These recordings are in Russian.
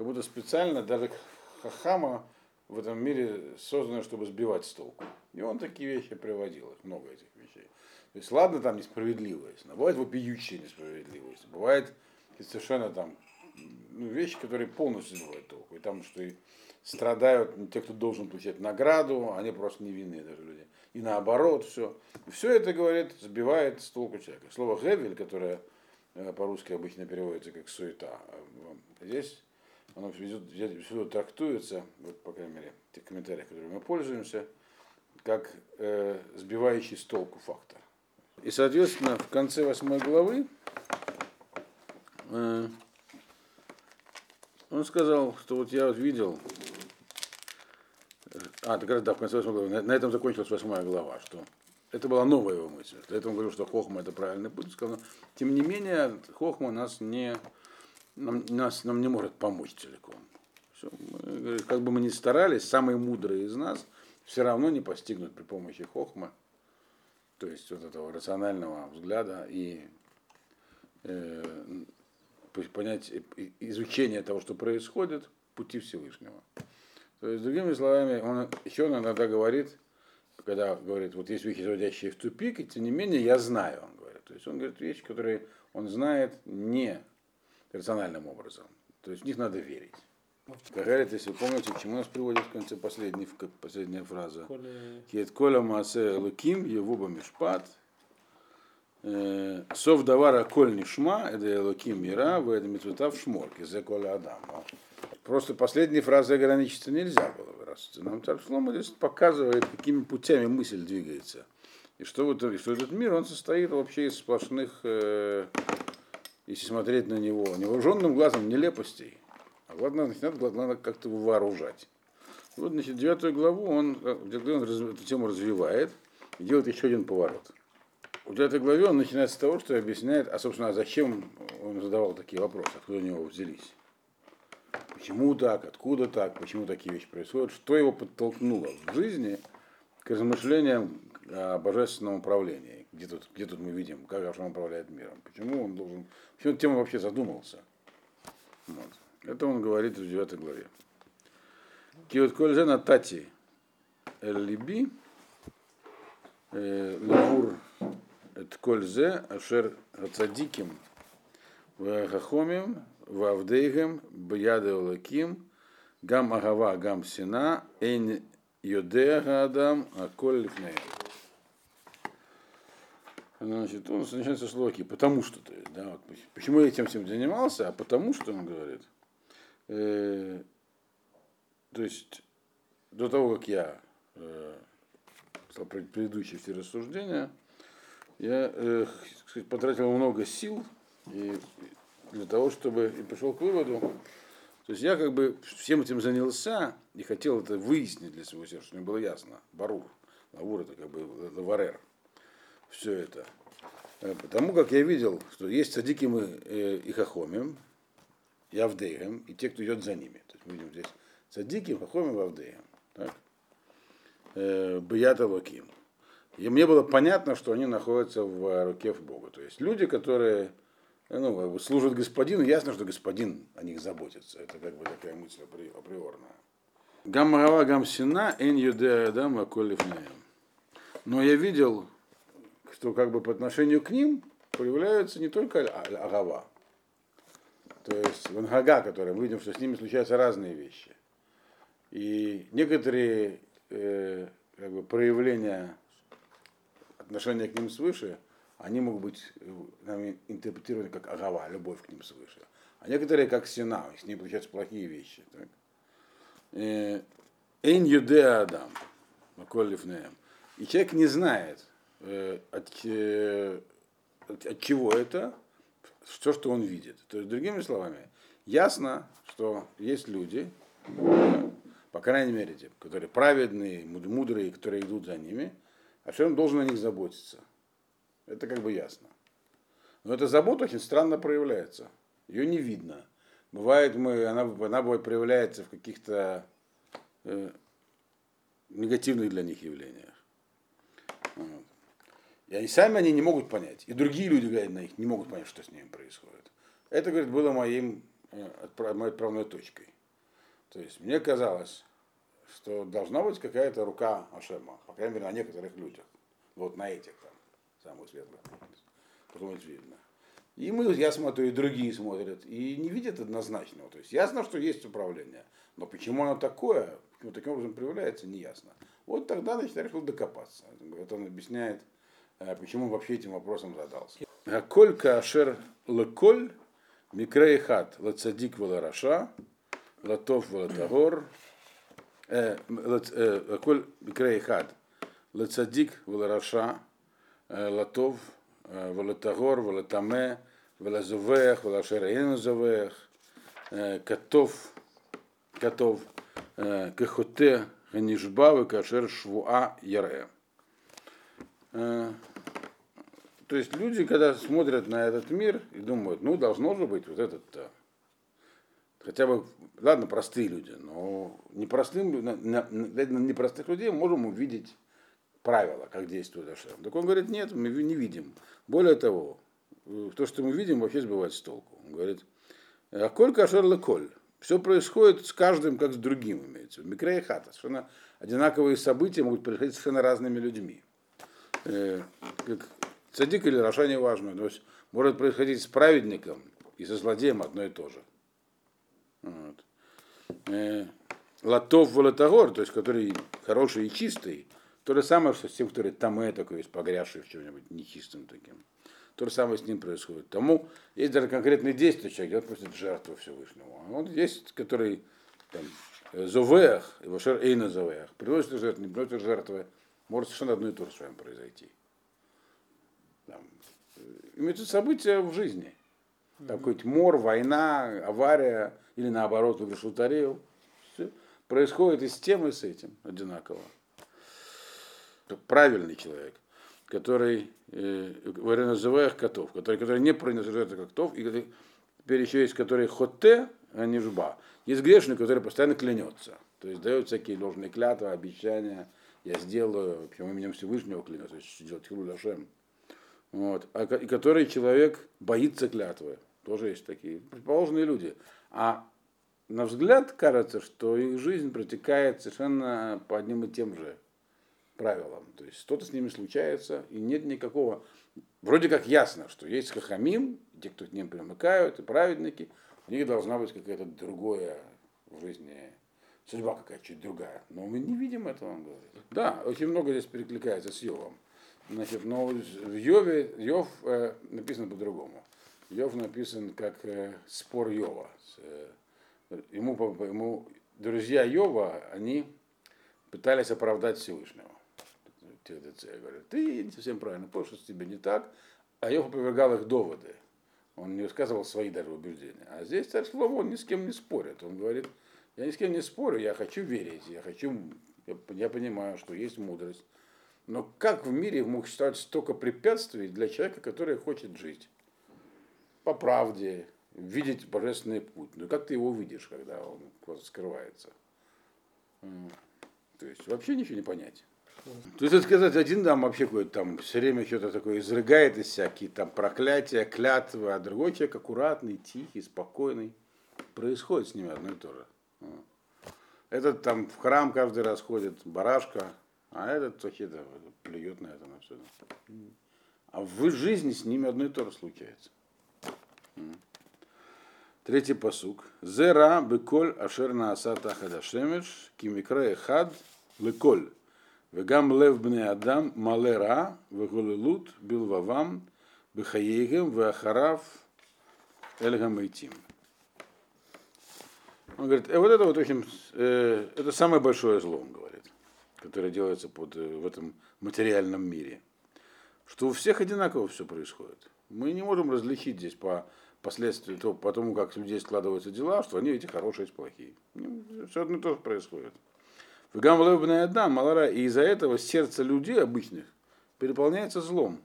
как будто специально даже Хахама в этом мире создано, чтобы сбивать с толку. И он такие вещи приводил, много этих вещей. То есть, ладно, там несправедливость, но бывает вопиющая несправедливость. Бывает совершенно там ну, вещи, которые полностью сбивают толку. И там, что и страдают те, кто должен получать награду, они просто невинные даже люди. И наоборот, все. Все это, говорит, сбивает с толку человека. Слово «гевель», которое э, по-русски обычно переводится как «суета», э, здесь оно всюду трактуется, вот, по крайней мере, в тех комментариях, которыми мы пользуемся, как э, сбивающий с толку фактор. И, соответственно, в конце восьмой главы э, он сказал, что вот я вот видел, а, так раз, да, в конце восьмой главы, на, на этом закончилась восьмая глава, что это была новая его мысль. Он говорил, что Хохма это правильный путь. Сказал, тем не менее, Хохма нас не, нам, нас, нам не может помочь целиком. Все, мы, как бы мы ни старались, самые мудрые из нас все равно не постигнут при помощи Хохма то есть вот этого рационального взгляда и э, понять изучение того, что происходит, пути Всевышнего. То есть, другими словами, он еще иногда говорит, когда говорит, вот есть вещи, заводящие в тупик, и тем не менее я знаю, он говорит. То есть он говорит вещи, которые он знает не рациональным образом. То есть в них надо верить. Говорит, если вы помните, к чему нас приводит в конце последней, последняя фраза. Кет коля маасе луким, евуба мишпат, э, сов давара коль нишма, это луким мира, в этом митвута в шморке, за коля адам. Просто последней фразой ограничиться нельзя было. Раз. Нам Таршлома здесь показывает, какими путями мысль двигается. И что, вот, что этот мир, он состоит вообще из сплошных, э, если смотреть на него, невооруженным глазом нелепостей. А главное, значит, надо, как-то его вооружать. Вот, значит, девятую главу он, он эту тему развивает и делает еще один поворот. В девятой главе он начинает с того, что объясняет, а, собственно, а зачем он задавал такие вопросы, откуда у него взялись. Почему так, откуда так, почему такие вещи происходят, что его подтолкнуло в жизни к размышлениям о божественном управлении. Где тут, где тут мы видим, как он управляет миром? Почему он должен... Почему тема вообще задумался? Вот. Это он говорит в 9 главе. Киот Кользена Тати Эллиби э, Левур Эт Кользе Ашер Ацадиким Хахомим Вавдейгем Бияде Олаким Гам Агава Гам Сина Эйн Йодега Адам Аколь Лифнеем Значит, он начинается с логики, потому что, то есть, да, вот, почему я этим всем занимался, а потому что, он говорит, э, то есть до того, как я э, предыдущие все рассуждения, я э, сказать, потратил много сил и для того, чтобы и пришел к выводу, то есть я как бы всем этим занялся и хотел это выяснить для своего сердца, мне было ясно, Барур, Лавур это как бы это Варер, все это. Э, потому как я видел, что есть садики мы э, и хахомим, и Авдеем, и те, кто идет за ними. То есть мы видим здесь Садиким, Хахомим Авдеем. Так? Э, Бията. И мне было понятно, что они находятся в руке в Бога. То есть люди, которые ну, служат господину, ясно, что господин о них заботится. Это как бы такая мысль априорная. Гаммарава гамсина эн юдеадам аколифнаем. Но я видел, что как бы по отношению к ним проявляются не только агава, то есть вангага, которые мы видим, что с ними случаются разные вещи. И некоторые э, как бы, проявления отношения к ним свыше, они могут быть э, нами интерпретированы как агава, любовь к ним свыше. А некоторые как сина, с ними получаются плохие вещи. Э, Эйн юде адам, и человек не знает, от, от, от чего это, все, что он видит. То есть, другими словами, ясно, что есть люди, по крайней мере, те, которые праведные, мудрые, которые идут за ними, а все он должен о них заботиться. Это как бы ясно. Но эта забота очень странно проявляется. Ее не видно. Бывает, мы, она, она бывает, проявляется в каких-то э, негативных для них явлениях. Вот. И они сами они не могут понять. И другие люди, глядя на них, не могут понять, что с ними происходит. Это, говорит, было моим, э, моей отправной точкой. То есть мне казалось, что должна быть какая-то рука Ашема, по крайней мере, на некоторых людях. Вот на этих там, самых светлых. Потом это видно. И мы, я смотрю, и другие смотрят, и не видят однозначного. То есть ясно, что есть управление. Но почему оно такое, почему таким образом проявляется, не ясно. Вот тогда, решил докопаться. Это он объясняет, Э, почему вообще этим вопросом задался. Коль кашер леколь микрейхат лацадик валараша латов валатагор э, э, коль микрейхат лацадик валараша латов валатагор валатаме валазувех валашер инзувех котов котов кахоте ганишба кашер швуа яре. То есть люди, когда смотрят на этот мир и думают, ну, должно же быть вот этот-то, хотя бы, ладно, простые люди, но непростым, на, на, на непростых людей можем увидеть правила, как действует Ашем. Так он говорит, нет, мы не видим. Более того, то, что мы видим, вообще сбивает с толку. Он говорит, а коль кашер коль. Все происходит с каждым, как с другим, имеется в виду. Микрея хата. Совершенно одинаковые события могут происходить совершенно разными людьми. Э, как цадик или Раша, не важно. То есть может происходить с праведником и со злодеем одно и то же. Вот. Э, Латов Волотагор, то есть который хороший и чистый, то же самое, что с тем, который там и такой есть, погрязший в чем-нибудь нечистым таким. То же самое с ним происходит. Тому есть даже конкретные действия, человек делает просто жертву Всевышнему. А вот есть, который там, Зовех, и Вашер Эйна Зовех, приносит жертву, не приносит жертвы, может совершенно одно и то же с вами произойти. Имеются события в жизни. Там какой-то мор, война, авария, или наоборот, выигрыш лотерею. Происходит и с тем, и с этим одинаково правильный человек, который э, называя котов, который, который не приносит котов, и теперь еще есть, который хотте, а не жба. Есть грешник, который постоянно клянется. То есть дает всякие ложные клятвы, обещания. Я сделаю, почему именем Всевышнего клянется, делать хилу Вот. А, и который человек боится клятвы. Тоже есть такие предположенные люди. А на взгляд кажется, что их жизнь протекает совершенно по одним и тем же правилам. То есть что-то с ними случается, и нет никакого... Вроде как ясно, что есть хахамим, те, кто к ним примыкают, и праведники, у них должна быть какая-то другая в жизни, судьба какая-то чуть другая. Но мы не видим этого, он говорит. Да, очень много здесь перекликается с Йовом. Значит, но в Йове, Йов э, написан по-другому. Йов написан как э, спор Йова. Э, ему, ему друзья Йова, они пытались оправдать Всевышнего. ТДЦ. Я говорю, ты не совсем правильно понял, что тебе не так. А Йов опровергал их доводы. Он не высказывал свои даже убеждения. А здесь царь Шломо, он ни с кем не спорит. Он говорит, я ни с кем не спорю, я хочу верить, я хочу, я, я понимаю, что есть мудрость. Но как в мире мог существовать столько препятствий для человека, который хочет жить? По правде, видеть божественный путь. Ну как ты его увидишь, когда он скрывается? То есть вообще ничего не понять. То есть, сказать, один там вообще какой-то там все время что-то такое изрыгает из всякие там проклятия, клятвы, а другой человек аккуратный, тихий, спокойный. Происходит с ними одно и то же. Этот там в храм каждый раз ходит, барашка, а этот Тохида плюет на это на все. А в жизни с ними одно и то же случается. Третий посук. Зера беколь ашерна нааса тахада шемеш, кимикра хад леколь. Вегам лев бне адам малера, веголелут билвавам, бехаегем, веахарав эльгам идтим. Он говорит, э, вот это вот очень, э, это самое большое зло, он говорит которое делается под, э, в этом материальном мире. Что у всех одинаково все происходит. Мы не можем различить здесь по последствию, то, по тому, как у людей складываются дела, что они эти хорошие и плохие. Все одно и то же происходит. Малара, и из-за этого сердце людей обычных переполняется злом.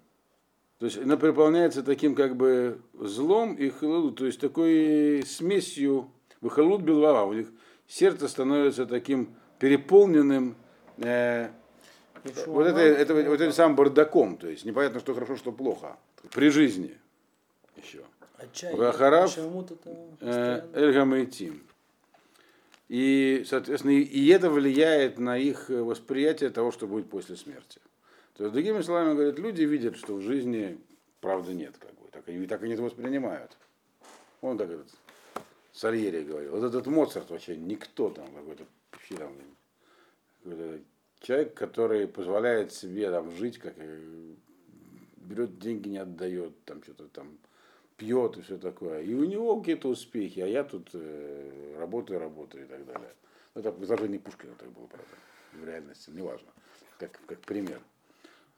То есть оно переполняется таким как бы злом и халут, то есть такой смесью выхалут белвава. У них сердце становится таким переполненным э, вот, это, это, вот этим самым бардаком, то есть непонятно, что хорошо, что плохо. При жизни еще. Вахарав э, Эльгамейтим. И, соответственно, и- и это влияет на их восприятие того, что будет после смерти. То есть, другими словами, говорят, люди видят, что в жизни правды нет, как бы, так, и так они это воспринимают. Он так этот Сальери говорил. Вот этот Моцарт вообще никто там, какой-то вообще там, человек, который позволяет себе там жить, как и берет деньги, не отдает, там что-то там пьет и все такое. И у него какие-то успехи, а я тут э, работаю, работаю и так далее. Ну, это изложении Пушкина так было, правда, в реальности, неважно, как, как пример.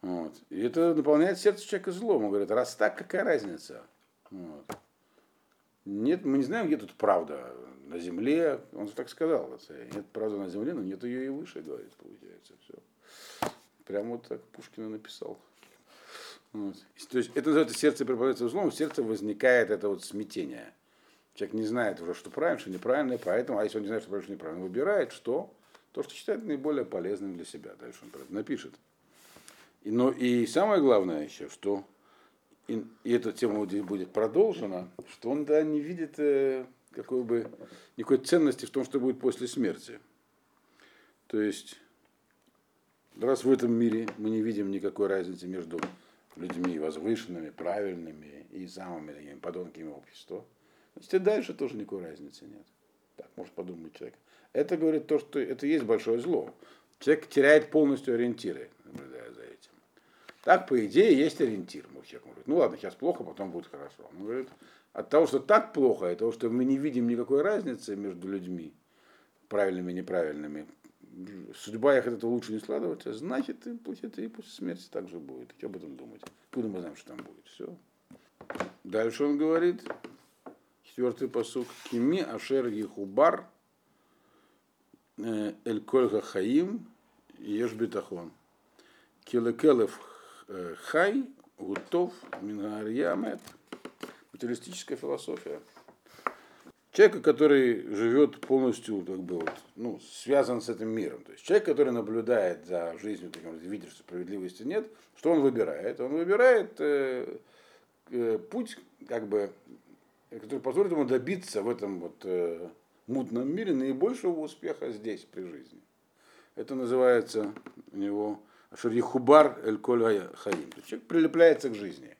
Вот. И это наполняет сердце человека злом. Он говорит, раз так, какая разница? Вот. Нет, мы не знаем, где тут правда на земле. Он же так сказал. это, Нет правды на земле, но нет ее и выше, говорит, получается. Все. Прямо вот так Пушкин и написал. Вот. То есть это называется сердце преподается злом, в сердце возникает это вот смятение. Человек не знает уже, что правильно, что неправильно, поэтому, а если он не знает, что правильно, что неправильно, выбирает что? То, что считает наиболее полезным для себя. Дальше он про напишет. И, но и самое главное еще, что и, и эта тема будет продолжена, что он да, не видит э, какой бы никакой ценности в том, что будет после смерти. То есть, раз в этом мире мы не видим никакой разницы между людьми возвышенными, правильными и самыми такими подонками общества, значит и дальше тоже никакой разницы нет. Так может подумать человек. Это говорит то, что это есть большое зло. Человек теряет полностью ориентиры, наблюдая за этим. Так, по идее, есть ориентир. Человек говорит, ну ладно, сейчас плохо, потом будет хорошо. Он говорит, от того, что так плохо, и того, что мы не видим никакой разницы между людьми, правильными и неправильными, судьба их от этого лучше не складывается, значит, и пусть это и после смерти так же будет. Что об этом думать? Откуда мы знаем, что там будет? Все. Дальше он говорит, четвертый посук, Кими Ашер Ехубар э, Эль Кольга Хаим Еш Битахон. Килекелев э, Хай Гутов Мингарьямет. Материалистическая философия. Человека, который живет полностью, как бы, вот, ну, связан с этим миром. То есть человек, который наблюдает за жизнью, таким, видит, что справедливости нет, что он выбирает? Он выбирает э, э, путь, как бы, который позволит ему добиться в этом вот э, мутном мире наибольшего успеха здесь, при жизни. Это называется у него Шарихубар Эль Коль Хаим. Человек прилепляется к жизни.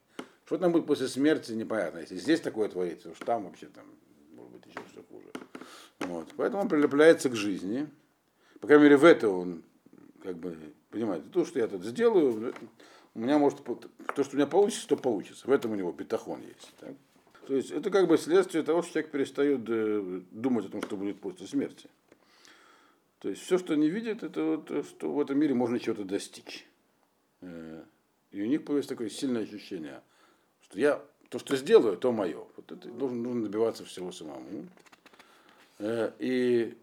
Что там будет после смерти, непонятно. Если здесь такое творится, уж там вообще там, может быть, еще все хуже. Вот. Поэтому он прилепляется к жизни. По крайней мере, в это он, как бы, понимаете, то, что я тут сделаю, у меня может, то, что у меня получится, то получится. В этом у него бетахон есть. Так? То есть это как бы следствие того, что человек перестает э, думать о том, что будет после смерти. То есть все, что они видят, это вот, что в этом мире можно чего-то достичь. Э, И у них появилось такое сильное ощущение, что я то, что сделаю, то мое. Вот это должен, нужно добиваться всего самому. Э, И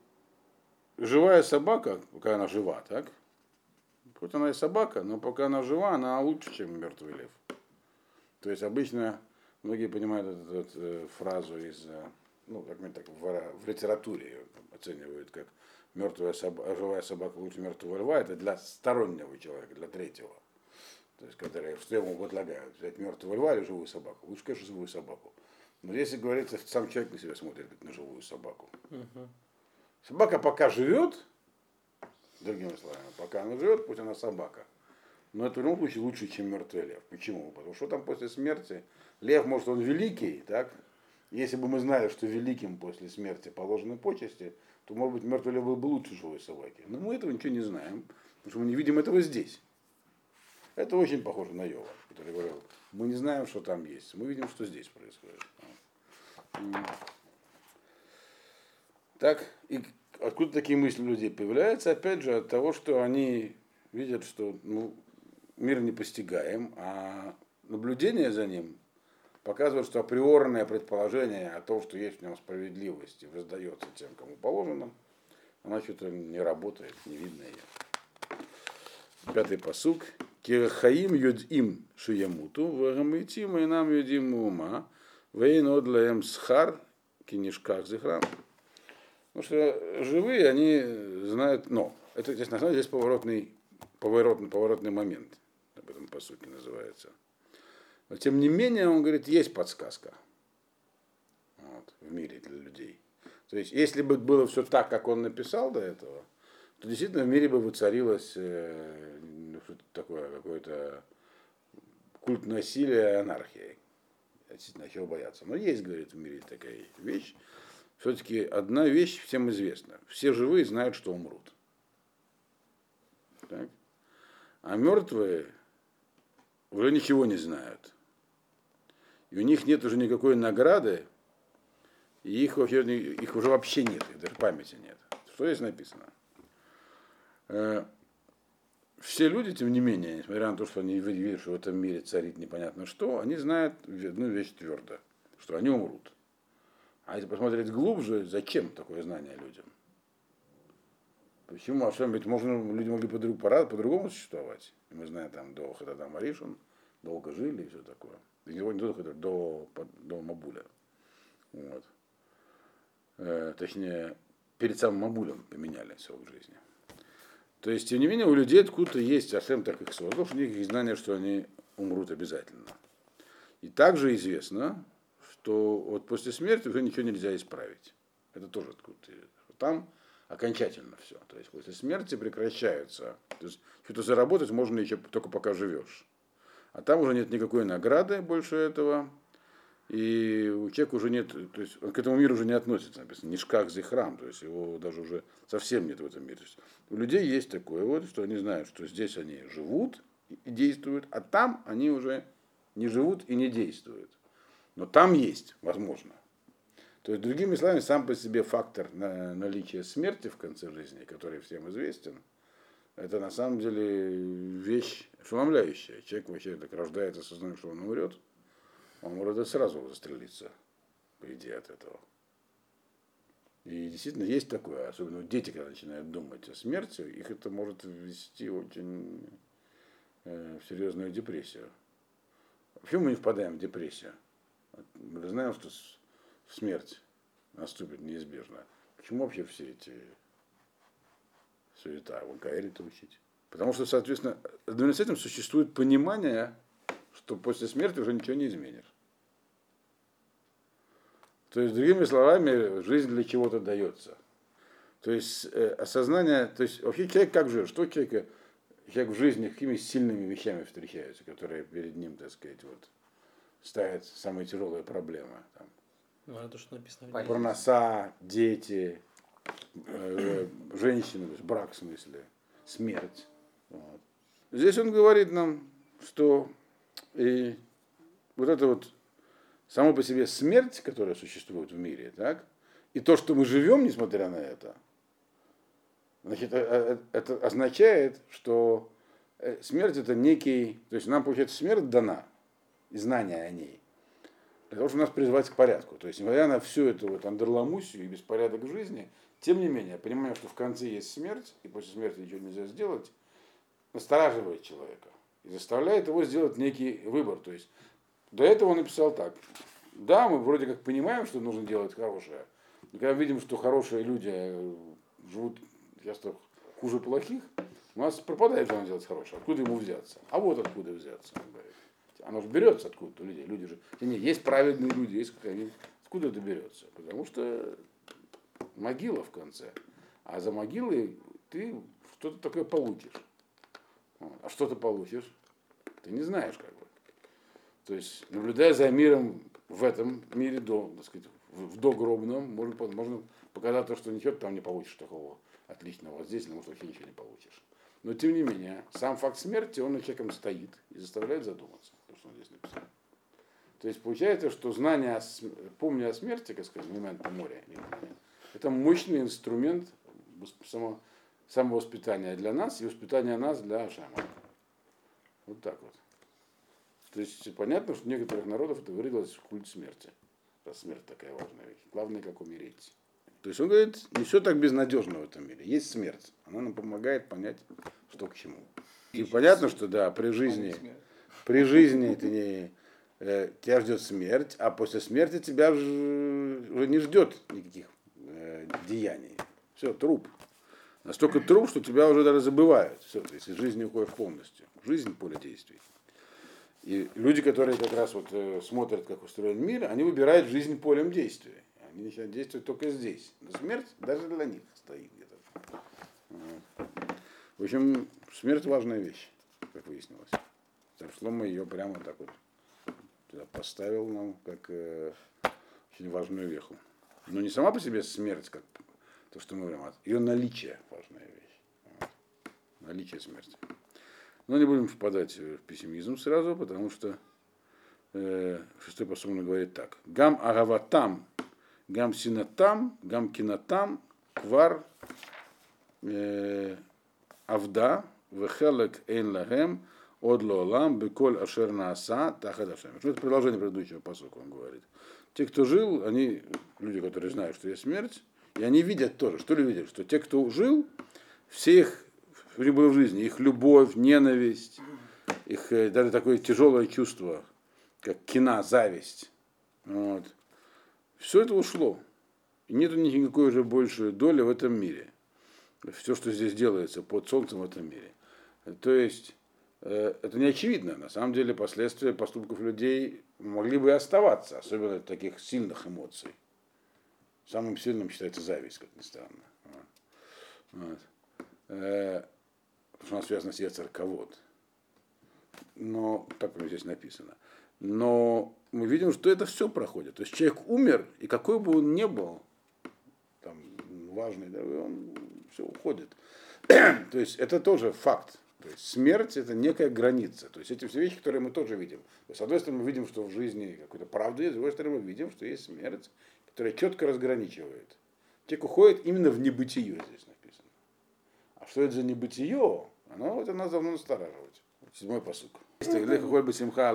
живая собака, пока она жива, так? Хоть она и собака, но пока она жива, она лучше, чем мертвый лев. То есть обычно многие понимают эту, эту, э, фразу из, э, ну, как мы так в, в литературе ее оценивают как мертвая собака, живая собака лучше мертвого льва, это для стороннего человека, для третьего. То есть, которые, что ему предлагают, взять мертвого льва или живую собаку. Лучше, конечно, живую собаку. Но если говорится, сам человек на себя смотрит, как на живую собаку. Собака пока живет, другими словами, пока она живет, пусть она собака. Но это в любом случае лучше, чем мертвый лев. Почему? Потому что там после смерти лев, может, он великий, так? Если бы мы знали, что великим после смерти положены почести, то, может быть, мертвый лев был бы лучше живой собаки. Но мы этого ничего не знаем, потому что мы не видим этого здесь. Это очень похоже на Йова, который говорил, мы не знаем, что там есть, мы видим, что здесь происходит. Так, и откуда такие мысли у людей появляются? Опять же, от того, что они видят, что ну, мир не постигаем, а наблюдение за ним показывает, что априорное предположение о том, что есть в нем справедливость и воздается тем, кому положено, она что-то не работает, не видно ее. Пятый посук. Кирахаим юдим шиямуту, вагамитим и нам юдим ума, вейнод лаем схар, кинишках зихрам. Потому что живые, они знают, но это здесь на самом деле здесь поворотный, поворотный, поворотный момент, об этом по сути называется. Но тем не менее, он говорит, есть подсказка вот, в мире для людей. То есть, если бы было все так, как он написал до этого, то действительно в мире бы воцарилось э, ну, такое, какое-то культ насилия и анархии. Действительно, чего бояться. Но есть, говорит, в мире такая вещь. Все-таки одна вещь всем известна. Все живые знают, что умрут. Так? А мертвые уже ничего не знают. И у них нет уже никакой награды, и их, вообще, их уже вообще нет, их даже памяти нет. Что здесь написано? Э, все люди, тем не менее, несмотря на то, что они видят, что в этом мире царит непонятно что, они знают одну вещь твердо, что они умрут. А если посмотреть глубже, зачем такое знание людям? Почему? А что, ведь можно, люди могли по-другому, по-другому существовать. Мы знаем, там, до Хададам Аришин, долго жили и все такое. И не до, до, до Мабуля. Вот. Э, точнее, перед самым Мабулем поменяли срок жизни. То есть, тем не менее, у людей откуда-то есть, Ашем так их создал, у них есть знание, что они умрут обязательно. И также известно, что вот после смерти уже ничего нельзя исправить. Это тоже откуда-то. Там окончательно все. То есть после смерти прекращаются. То есть что-то заработать можно еще только пока живешь. А там уже нет никакой награды больше этого. И у человека уже нет, то есть он к этому миру уже не относится, написано, не шках храм, то есть его даже уже совсем нет в этом мире. У людей есть такое вот, что они знают, что здесь они живут и действуют, а там они уже не живут и не действуют. Но там есть, возможно. То есть, другими словами, сам по себе фактор наличия смерти в конце жизни, который всем известен, это на самом деле вещь ошеломляющая. Человек вообще так рождается сознанием, что он умрет, он может сразу застрелиться, по идее, от этого. И действительно есть такое, особенно дети, когда начинают думать о смерти, их это может ввести очень э, в серьезную депрессию. Почему мы не впадаем в депрессию? Мы знаем, что смерть наступит неизбежно. Почему вообще все эти суета, вон Каэли-то учить? Потому что, соответственно, одновременно с этим существует понимание, что после смерти уже ничего не изменишь. То есть, другими словами, жизнь для чего-то дается. То есть э, осознание, то есть вообще человек как живет, что человек, человек в жизни какими сильными вещами встречается, которые перед ним, так сказать, вот, ставят самые тяжелые проблемы. Там. Ну, это то, что написано в Проноса, дети, э, женщины, то есть брак в смысле, смерть. Вот. Здесь он говорит нам, что и вот это вот само по себе смерть, которая существует в мире, так, и то, что мы живем, несмотря на это, значит, э, э, это означает, что смерть это некий, то есть нам, получается, смерть дана, и знания о ней, для того, чтобы нас призвать к порядку. То есть, несмотря на всю эту вот андерламусию и беспорядок в жизни, тем не менее, понимая, что в конце есть смерть, и после смерти ничего нельзя сделать, настораживает человека и заставляет его сделать некий выбор. То есть, до этого он написал так. Да, мы вроде как понимаем, что нужно делать хорошее, но когда видим, что хорошие люди э, живут часто хуже плохих, у нас пропадает желание делать хорошее. Откуда ему взяться? А вот откуда взяться, он говорит. Оно же берется откуда-то у людей. Люди же, не, есть праведные люди, есть они, откуда это берется? Потому что могила в конце. А за могилой ты что-то такое получишь. А что ты получишь? Ты не знаешь, как бы. То есть, наблюдая за миром в этом мире, до, так сказать, в догробном, можно, можно показать то, что ничего там не получишь такого отличного. Вот здесь, может, вообще ничего не получишь. Но, тем не менее, сам факт смерти, он на человеком стоит и заставляет задуматься что он здесь написал. То есть получается, что знание, о, помня о смерти, как сказать, момент по море, это мощный инструмент само, самовоспитания для нас и воспитания нас для Ашама. Вот так вот. То есть понятно, что у некоторых народов это выродилось в культ смерти. Раз смерть такая важная вещь. Главное, как умереть. То есть он говорит, не все так безнадежно в этом мире. Есть смерть. Она нам помогает понять, что к чему. И понятно, что да, при жизни при жизни ты не, э, тебя ждет смерть, а после смерти тебя уже не ждет никаких э, деяний. Все, труп. Настолько труп, что тебя уже даже забывают. Все, есть жизнь уходит полностью. Жизнь поле действий. И люди, которые как раз вот э, смотрят, как устроен мир, они выбирают жизнь полем действия. Они начинают действовать только здесь. Но смерть даже для них стоит где-то. Вот. В общем, смерть важная вещь, как выяснилось. Шлома ее прямо так вот туда поставил нам как э, очень важную веху. Но не сама по себе смерть, как то, что мы говорим, а ее наличие важная вещь. Вот. Наличие смерти. Но не будем впадать в пессимизм сразу, потому что э, шестой посыл говорит так. Гам агаватам, гам синатам, гам кинатам, квар э, авда, вехелек эйн лагем, от лолам, беколь ашер нааса, тахадашем. Это продолжение предыдущего посока, он говорит. Те, кто жил, они, люди, которые знают, что есть смерть, и они видят тоже, что ли видят, что те, кто жил, все их было в жизни, их любовь, ненависть, их э, даже такое тяжелое чувство, как кина, зависть. Вот. Все это ушло. И нет никакой уже больше доли в этом мире. Все, что здесь делается под солнцем в этом мире. То есть э, это не очевидно. На самом деле последствия поступков людей могли бы и оставаться, особенно таких сильных эмоций. Самым сильным считается зависть, как ни странно. Вот. Потому что она связана с Ецарковод. Но, так здесь написано. Но мы видим, что это все проходит. То есть человек умер, и какой бы он ни был, там, важный, да, он все уходит. То есть это тоже факт. То есть смерть это некая граница. То есть эти все вещи, которые мы тоже видим. То есть, с одной стороны, мы видим, что в жизни какой-то правда есть, с другой стороны, мы видим, что есть смерть, которая четко разграничивает. Человек уходит именно в небытие здесь написано. А что это за небытие? Оно это нас давно настораживает. Седьмой посук. симха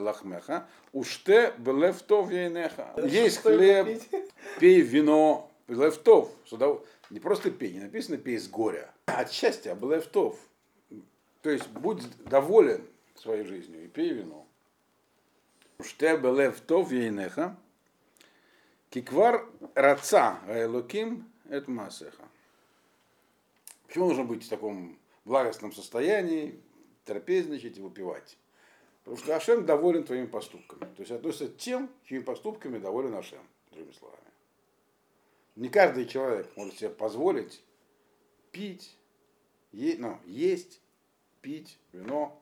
лахмеха, уште белевтов ейнеха. Есть хлеб, пей вино, белевтов. Не просто пей, не написано пей с горя, а от счастья, а белевтов. То есть будь доволен своей жизнью и пей вино. Уште белевтов ейнеха. Киквар раца айлуким это масеха. Почему нужно быть в таком благостном состоянии, трапезничать и выпивать. Потому что Ашем доволен твоими поступками. То есть относится к тем, чьими поступками доволен Ашем, другими словами. Не каждый человек может себе позволить пить, е, ну, есть, пить вино,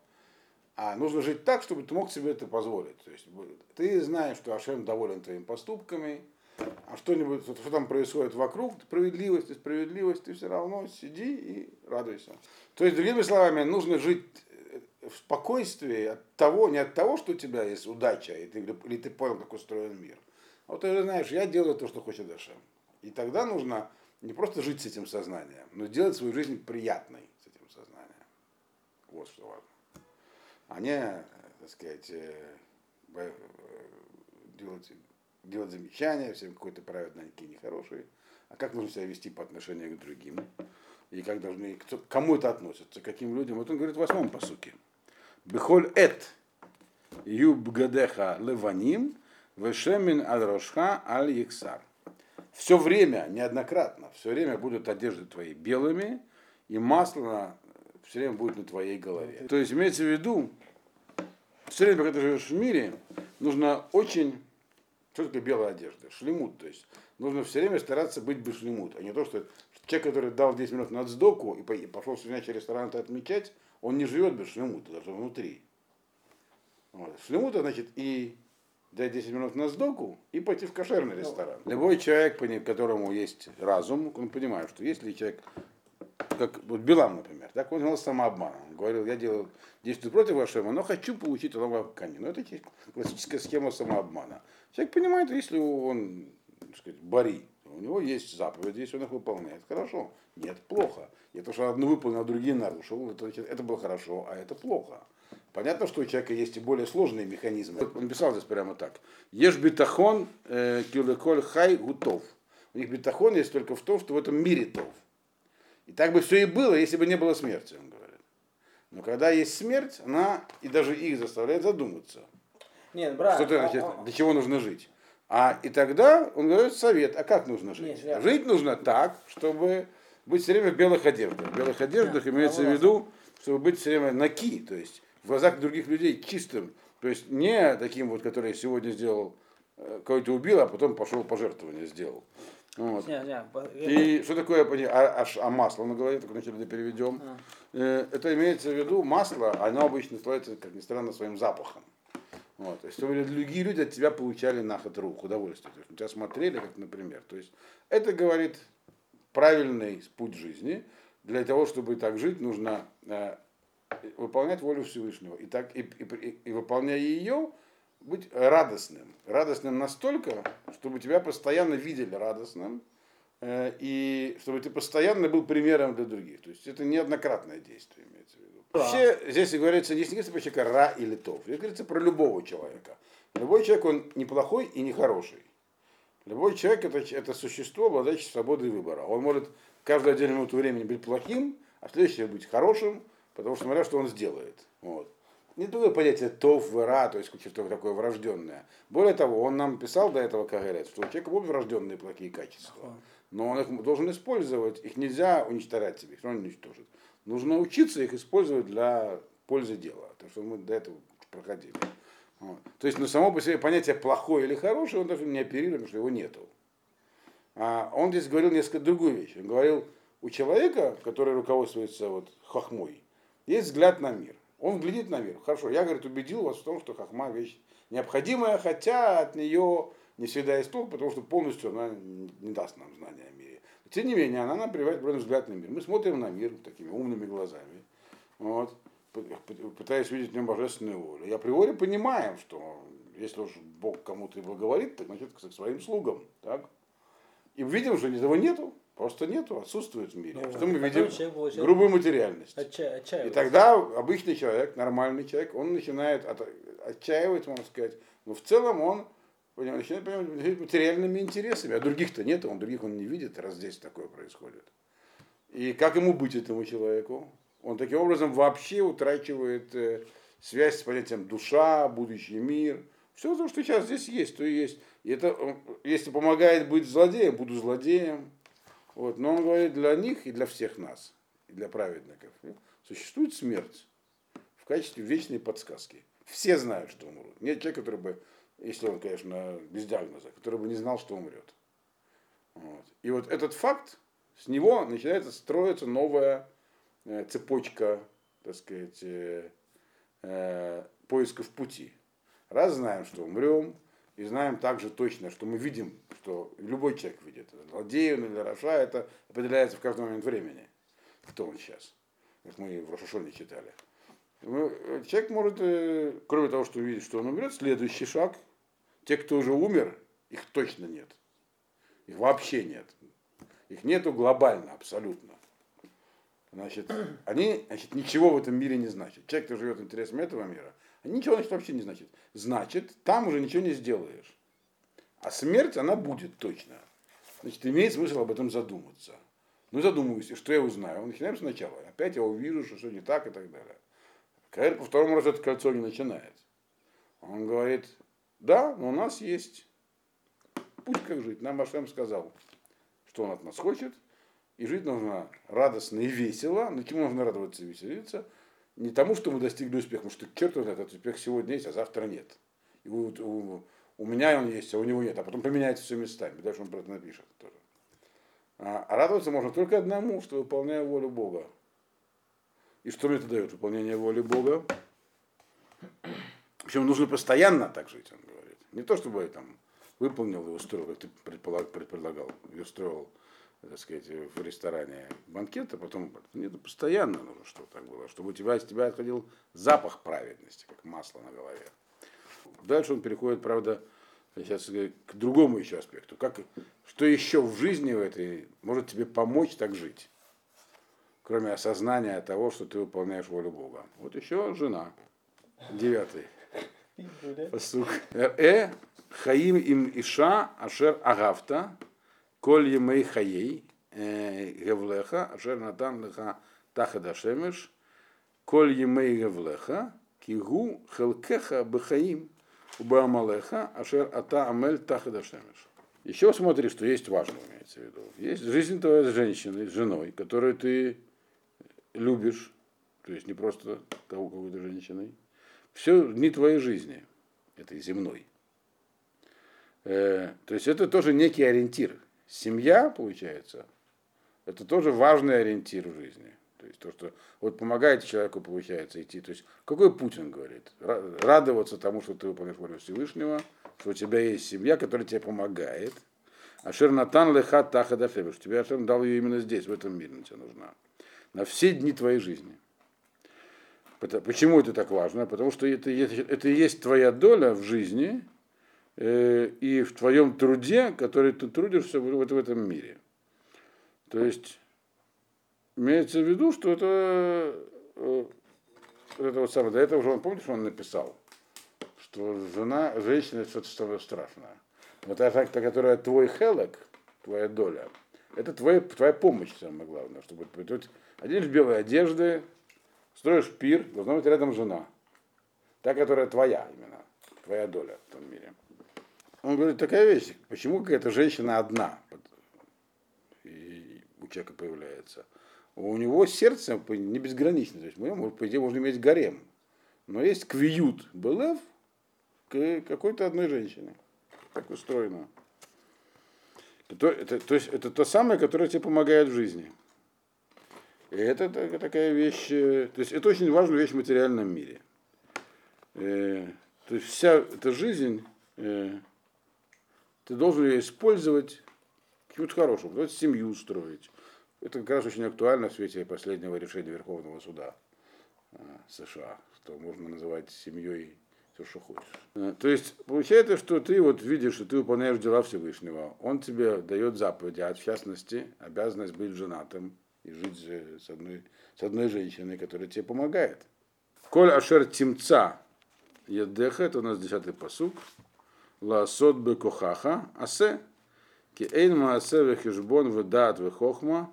а нужно жить так, чтобы ты мог себе это позволить. То есть ты знаешь, что Ашем доволен твоими поступками, а что-нибудь, что, там происходит вокруг, справедливость и справедливость, ты все равно сиди и радуйся. То есть, другими словами, нужно жить э, в спокойствии от того, не от того, что у тебя есть удача, и ты, или ты понял, как устроен мир. А вот ты знаешь, я делаю то, что хочет Дашем. И тогда нужно не просто жить с этим сознанием, но сделать свою жизнь приятной с этим сознанием. Вот что важно. А не, так сказать, э, делать делать замечания, всем какой-то праведненький, нехороший, а как нужно себя вести по отношению к другим, и как должны, кто, кому это относится, каким людям. Вот он говорит в восьмом посуке. Бехоль эт юбгадеха леваним вешемин аль рошха аль иксар. Все время, неоднократно, все время будут одежды твои белыми, и масло все время будет на твоей голове. То есть имеется в виду, все время, когда ты живешь в мире, нужно очень что такое белая одежда? Шлемут. То есть нужно все время стараться быть бы шлемут, а не то, что человек, который дал 10 минут на сдоку и пошел в свинячий ресторан это отмечать, он не живет без шлемута, даже внутри. Вот. Шлемута, значит, и дать 10 минут на сдоку и пойти в кошерный ресторан. Любой человек, которому есть разум, он понимает, что если человек, как вот Билам, например, так он занимался самообманом. Он говорил, я делаю действую против вашего, но хочу получить Аллаха Кани. Но это классическая схема самообмана. Человек понимает, если он, так сказать, бори, у него есть заповедь, если он их выполняет, хорошо. Нет, плохо. И то, что одну выполнил, а другие нарушил, это, это было хорошо, а это плохо. Понятно, что у человека есть и более сложные механизмы. Он писал здесь прямо так. Ешь битахон э, кюлеколь хай гутов. У них битахон есть только в том, что в этом мире тов. И так бы все и было, если бы не было смерти, он говорит. Но когда есть смерть, она и даже их заставляет задуматься. Нет, брат, что ты, значит, а, для чего нужно жить? А и тогда он дает совет, а как нужно жить? Нет, жить нужно так, чтобы быть все время в белых одеждах. В белых одеждах да, имеется в виду, чтобы быть все время наки, то есть в глазах других людей чистым. То есть не таким вот, который сегодня сделал э, кого-то убил, а потом пошел пожертвование сделал. Вот. Не, не, И что такое а, а а масло на голове, так вначале переведем. А. Э, Это имеется в виду масло, оно обычно славится, как ни странно, своим запахом. Вот. То есть другие люди от тебя получали наход рук, удовольствие. То есть тебя смотрели, как, например. То есть это говорит правильный путь жизни. Для того, чтобы так жить, нужно э, выполнять волю Всевышнего. И, так, и, и, и- и выполняя ее, быть радостным. Радостным настолько, чтобы тебя постоянно видели радостным, э, и чтобы ты постоянно был примером для других. То есть это неоднократное действие имеется в виду. Вообще здесь говорится, здесь не говорится про человека ра или тов, здесь говорится про любого человека. Любой человек, он неплохой и не хороший. Любой человек это, это существо, обладающее свободой выбора. Он может каждую отдельную минуту времени быть плохим, а в следующее быть хорошим, потому что смотря, что он сделает. Вот. Не такое понятие тов, ра, то есть что-то такое врожденное. Более того, он нам писал до этого Кагарет, что у человека будут врожденные плохие качества. Но он их должен использовать, их нельзя уничтожать себе, он уничтожит. Нужно учиться их использовать для пользы дела. То, что мы до этого проходили. Вот. То есть, ну, само по себе понятие плохой или хороший, он даже не оперирует, потому что его нету. А он здесь говорил несколько другую вещь. Он говорил, у человека, который руководствуется вот хохмой, есть взгляд на мир. Он глядит на мир. Хорошо, я, говорит, убедил вас в том, что хохма вещь необходимая, хотя от нее не всегда есть толк, потому что полностью она не даст нам знания о мире. Тем не менее, она нам приводит определенный взгляд на мир. Мы смотрим на мир такими умными глазами. Вот пытаясь видеть в нем божественную волю. И априори понимаем, что если уж Бог кому-то и благоволит, так значит к своим слугам. Так? И видим, что этого нету, просто нету, отсутствует в мире. Ну, что мы потом видим? Грубую материальность. отча- И отчаивается. тогда обычный человек, нормальный человек, он начинает от- отчаиваться, можно сказать. Но в целом он начинает понимать материальными интересами, а других-то нет, он других он не видит, раз здесь такое происходит. И как ему быть этому человеку? Он таким образом вообще утрачивает э, связь с понятием душа, будущий мир. Все то, что сейчас здесь есть, то и есть. И это, э, если помогает быть злодеем, буду злодеем. Вот. Но он говорит, для них и для всех нас, и для праведников, э, существует смерть в качестве вечной подсказки. Все знают, что умрут. Нет человека, который бы, если он, конечно, без диагноза, который бы не знал, что умрет. Вот. И вот этот факт, с него начинается строиться новая э, цепочка, так сказать, э, э, поисков пути. Раз знаем, что умрем, и знаем также точно, что мы видим, что любой человек видит, злодей он или Раша, это определяется в каждый момент времени, кто он сейчас, как мы в Рошашоне читали. Ну, Человек может, кроме того, что увидеть, что он умрет, следующий шаг, те, кто уже умер, их точно нет. Их вообще нет. Их нету глобально, абсолютно. Значит, они значит, ничего в этом мире не значат. Человек, кто живет интересами этого мира, ничего значит, вообще не значит. Значит, там уже ничего не сделаешь. А смерть, она будет точно. Значит, имеет смысл об этом задуматься. Ну, задумываюсь, и что я узнаю? Начинаем сначала. Опять я увижу, что все не так и так далее. Каэр по второму разу это кольцо не начинает. Он говорит, да, но у нас есть путь, как жить. Нам Ашем сказал, что он от нас хочет, и жить нужно радостно и весело. Но чему нужно радоваться и веселиться? Не тому, что мы достигли успеха, потому что черт знает, этот успех сегодня есть, а завтра нет. И у, у- у меня он есть, а у него нет, а потом поменяется все местами. Дальше он про это напишет тоже. А, а радоваться можно только одному, что выполняю волю Бога. И что мне это дает? Выполнение воли Бога. Причем нужно постоянно так жить, он говорит. Не то, чтобы я там выполнил и устроил, как ты предполаг- предполагал, и устроил, так сказать, в ресторане банкет, а потом нет, постоянно нужно, чтобы так было, чтобы у тебя, из тебя отходил запах праведности, как масло на голове. Дальше он переходит, правда, сейчас к другому еще аспекту. Как, что еще в жизни в этой может тебе помочь так жить? Кроме осознания того, что ты выполняешь волю Бога. Вот еще жена. Девятый. Пасук. Э, хаим им иша, ашер агавта, коль емей хаей, э, гевлеха, ашер натан леха тахада шемеш, коль емей гевлеха, кигу хелкеха бехаим, убаамалеха, ашер ата амель тахада шемеш. Еще смотри, что есть важно, имеется в виду. Есть жизнь твоя с женщиной, с женой, которую ты любишь, то есть не просто того какой-то женщиной, все дни твоей жизни, этой земной. Э, то есть это тоже некий ориентир. Семья, получается, это тоже важный ориентир в жизни. То есть то, что вот помогает человеку, получается, идти. То есть какой Путин говорит? Радоваться тому, что ты выполняешь волю Всевышнего, что у тебя есть семья, которая тебе помогает. А Шернатан леха таха что тебе Ашер дал ее именно здесь, в этом мире, она тебе нужна. На все дни твоей жизни. Почему это так важно? Потому что это, это и есть твоя доля в жизни э, и в твоем труде, который ты трудишься вот в этом мире. То есть имеется в виду, что это, э, это вот самое, до этого уже он, помнишь, он написал, что жена, женщина что-то страшное. Вот та которая твой хелок, твоя доля, это твоя, твоя помощь самое главное, чтобы оденешь белые одежды, Строишь пир, должна быть рядом жена. Та, которая твоя именно, твоя доля в том мире. Он говорит, такая вещь, почему какая-то женщина одна и у человека появляется? У него сердце не безгранично, то есть мы, по идее, можно иметь гарем. Но есть квиют белев к какой-то одной женщине. Так устроено. Это, то есть это то самое, которое тебе помогает в жизни. Это такая вещь, э, то есть это очень важная вещь в материальном мире. Э, то есть вся эта жизнь, э, ты должен ее использовать чему-то хорошему, то есть семью строить. Это как раз очень актуально в свете последнего решения Верховного суда США, что можно называть семьей все, что хочешь. То есть получается, что ты вот видишь, что ты выполняешь дела Всевышнего, он тебе дает заповеди, а в частности обязанность быть женатым, и жить с одной, с одной женщиной, которая тебе помогает. Коль ашер тимца едеха, это у нас десятый посук, ласот бы кохаха, асе, ки эйн маасе вехишбон вдат вехохма,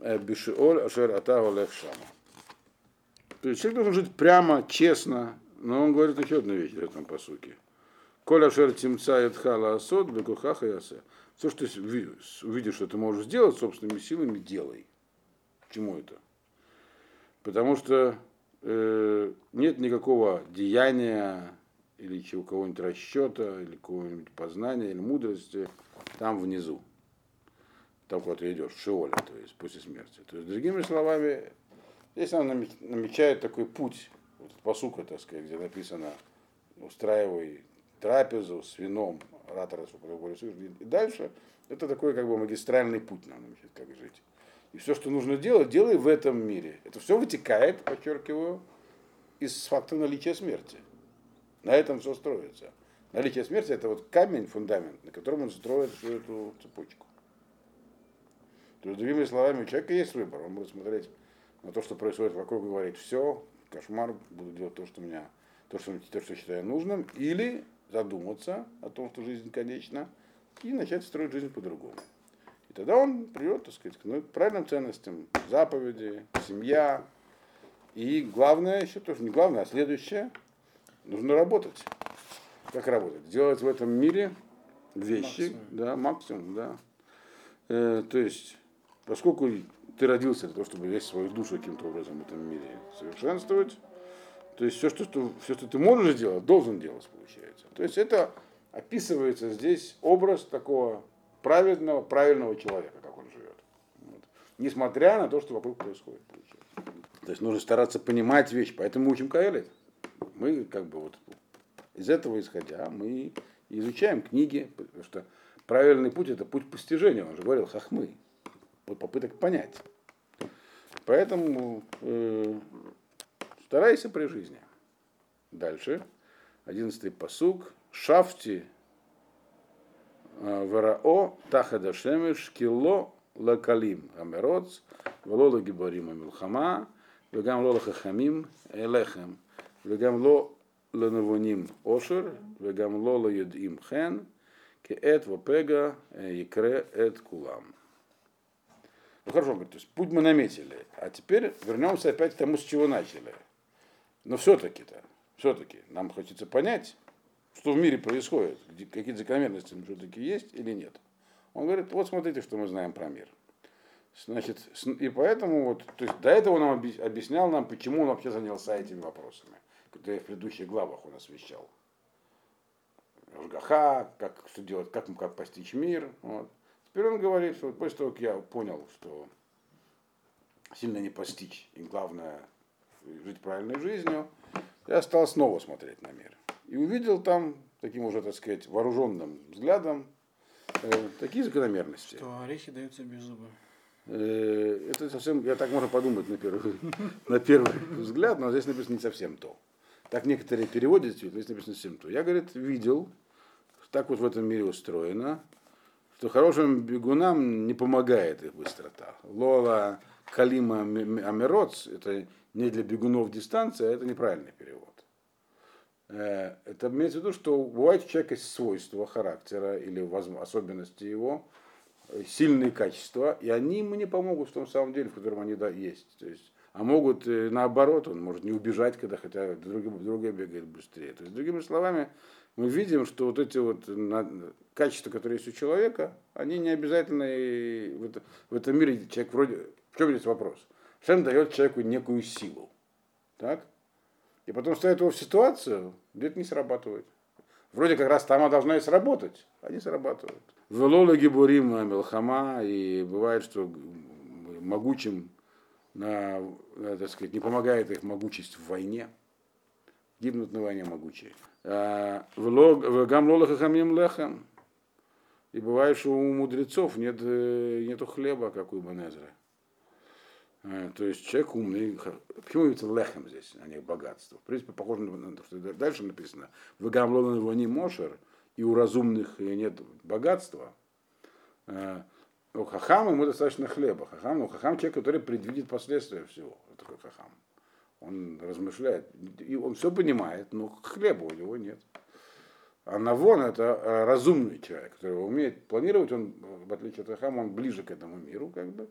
э, бишиоль ашер атагу лехшама. То есть человек должен жить прямо, честно, но он говорит еще одну вещь в этом посуке. Коля шер тимца едха лаасот, бекухаха ясе. Все, что ты увидишь, что ты можешь сделать собственными силами, делай. Чему это? Потому что э, нет никакого деяния или чего кого-нибудь расчета, или какого-нибудь познания, или мудрости там внизу. Там, куда ты идешь, в Шиоле, то есть после смерти. То есть, другими словами, здесь он намечает такой путь, вот посука, так сказать, где написано устраивай трапезу с вином, оратора и дальше это такой как бы магистральный путь нам, значит, как жить. И все, что нужно делать, делай в этом мире. Это все вытекает, подчеркиваю, из факта наличия смерти. На этом все строится. Наличие смерти это вот камень, фундамент, на котором он строит всю эту цепочку. То есть, другими словами, у человека есть выбор. Он будет смотреть на то, что происходит вокруг, и говорить, все, кошмар, буду делать то, что меня, то, что, то, что считаю нужным, или задуматься о том, что жизнь конечна, и начать строить жизнь по-другому. И тогда он придет, так сказать, к ну, правильным ценностям, заповеди, семья. И главное еще тоже, не главное, а следующее, нужно работать. Как работать? Делать в этом мире вещи, максимум. да, максимум, да. Э, то есть, поскольку ты родился для того, чтобы весь свою душу каким-то образом в этом мире совершенствовать, то есть все, что, что, все, что ты можешь делать, должен делать, получается. То есть это описывается здесь образ такого праведного, правильного человека, как он живет. Вот. Несмотря на то, что вокруг происходит. Получается. То есть нужно стараться понимать вещи, поэтому мы учим Каэлит. Мы как бы вот из этого исходя, мы изучаем книги, потому что правильный путь это путь постижения, он же говорил, хахмы, попыток понять. Поэтому э, Старайся при жизни. Дальше. Одиннадцатый посук. Шафти э, варао тахада шемеш кило лакалим амероц ולא לגיבורים המלחמה וגם לא לחכמים לחם וגם לא לנבונים עושר וגם לא ליודעים חן כי עת ופגע יקרה את כולם. Ну хорошо, говорит, то есть путь мы наметили, а теперь вернемся опять к тому, с чего начали. Но все-таки-то, все-таки нам хочется понять, что в мире происходит, какие закономерности все-таки есть или нет. Он говорит, вот смотрите, что мы знаем про мир. Значит, и поэтому вот, то есть до этого он нам объяснял нам, почему он вообще занялся этими вопросами, которые в предыдущих главах он освещал. Жгаха, как что делать, как, как постичь мир. Вот. Теперь он говорит, что после того, как я понял, что сильно не постичь, и главное жить правильной жизнью, я стал снова смотреть на мир. И увидел там, таким уже, так сказать, вооруженным взглядом, э, такие закономерности. Что орехи даются без зуба. Э, это совсем, я так можно подумать на первый, на первый взгляд, но здесь написано не совсем то. Так некоторые переводят, действительно, здесь написано совсем то. Я, говорит, видел, так вот в этом мире устроено, что хорошим бегунам не помогает их быстрота. Лола Калима Амероц, это не для бегунов дистанция, это неправильный перевод. Э, это имеется в виду, что бывает у человека свойства характера или особенности его, э, сильные качества, и они ему не помогут в том самом деле, в котором они да, есть. То есть, а могут э, наоборот, он может не убежать, когда хотя другой, другой бегает быстрее. То есть, другими словами, мы видим, что вот эти вот качества, которые есть у человека, они не обязательно в, это, в этом мире человек вроде... В чем здесь вопрос? Шем дает человеку некую силу. Так? И потом ставит его в ситуацию, где это не срабатывает. Вроде как раз там она должна и сработать, а не срабатывает. Велола Гибурим Мелхама, и бывает, что могучим на, так сказать, не помогает их могучесть в войне. Гибнут на войне могучие. А, в Гамлола Хахамим Лехам. И бывает, что у мудрецов нет, э, нету хлеба, как у Банезра. А, то есть человек умный. Почему является лехом здесь, а не богатство? В принципе, похоже на то, что дальше написано. В Гамлона его не мошер, и у разумных нет богатства. А, у хахама ему достаточно хлеба. Хахам, ну, хахам человек, который предвидит последствия всего. Это такой хахам. Он размышляет. И он все понимает, но хлеба у него нет. А Навон это а, разумный человек, который умеет планировать, он, в отличие от Хахама, он ближе к этому миру, как бы.